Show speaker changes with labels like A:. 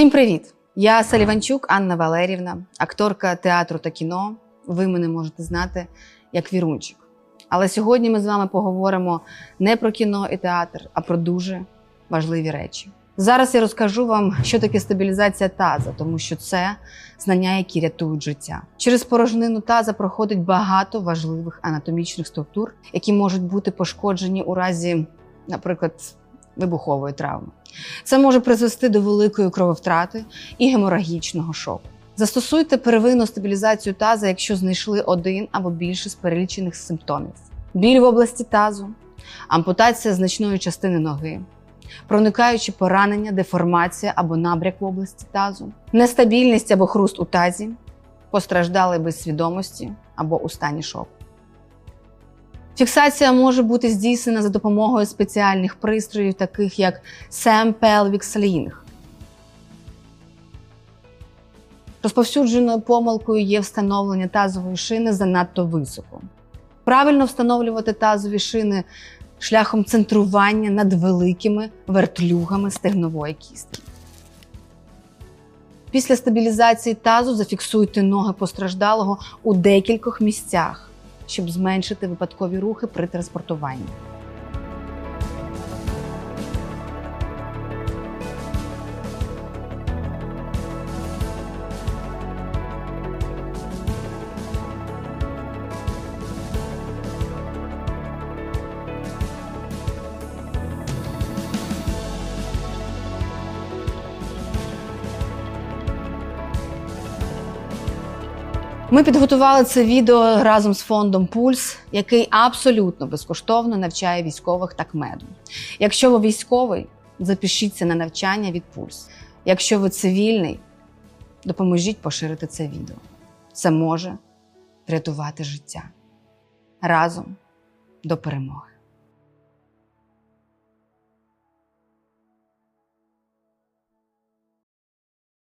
A: Всім привіт! Я Саліванчук Анна Валерівна, акторка театру та кіно. Ви мене можете знати як Вірунчик. Але сьогодні ми з вами поговоримо не про кіно і театр, а про дуже важливі речі. Зараз я розкажу вам, що таке стабілізація таза, тому що це знання, які рятують життя. Через порожнину таза проходить багато важливих анатомічних структур, які можуть бути пошкоджені у разі, наприклад, вибухової травми. Це може призвести до великої крововтрати і геморагічного шоку. Застосуйте первинну стабілізацію таза, якщо знайшли один або більше з перелічених симптомів: біль в області тазу, ампутація значної частини ноги, проникаючі поранення, деформація або набряк в області тазу, нестабільність або хруст у тазі, постраждали без свідомості або у стані шоку. Фіксація може бути здійснена за допомогою спеціальних пристроїв, таких як Sam Pelvic Sling. Розповсюдженою помилкою є встановлення тазової шини занадто високо. Правильно встановлювати тазові шини шляхом центрування над великими вертлюгами стегнової кістки. Після стабілізації тазу зафіксуйте ноги постраждалого у декількох місцях щоб зменшити випадкові рухи при транспортуванні. Ми підготували це відео разом з фондом Пульс, який абсолютно безкоштовно навчає військових так меду. Якщо ви військовий, запишіться на навчання від Пульс. Якщо ви цивільний, допоможіть поширити це відео. Це може врятувати життя разом до перемоги.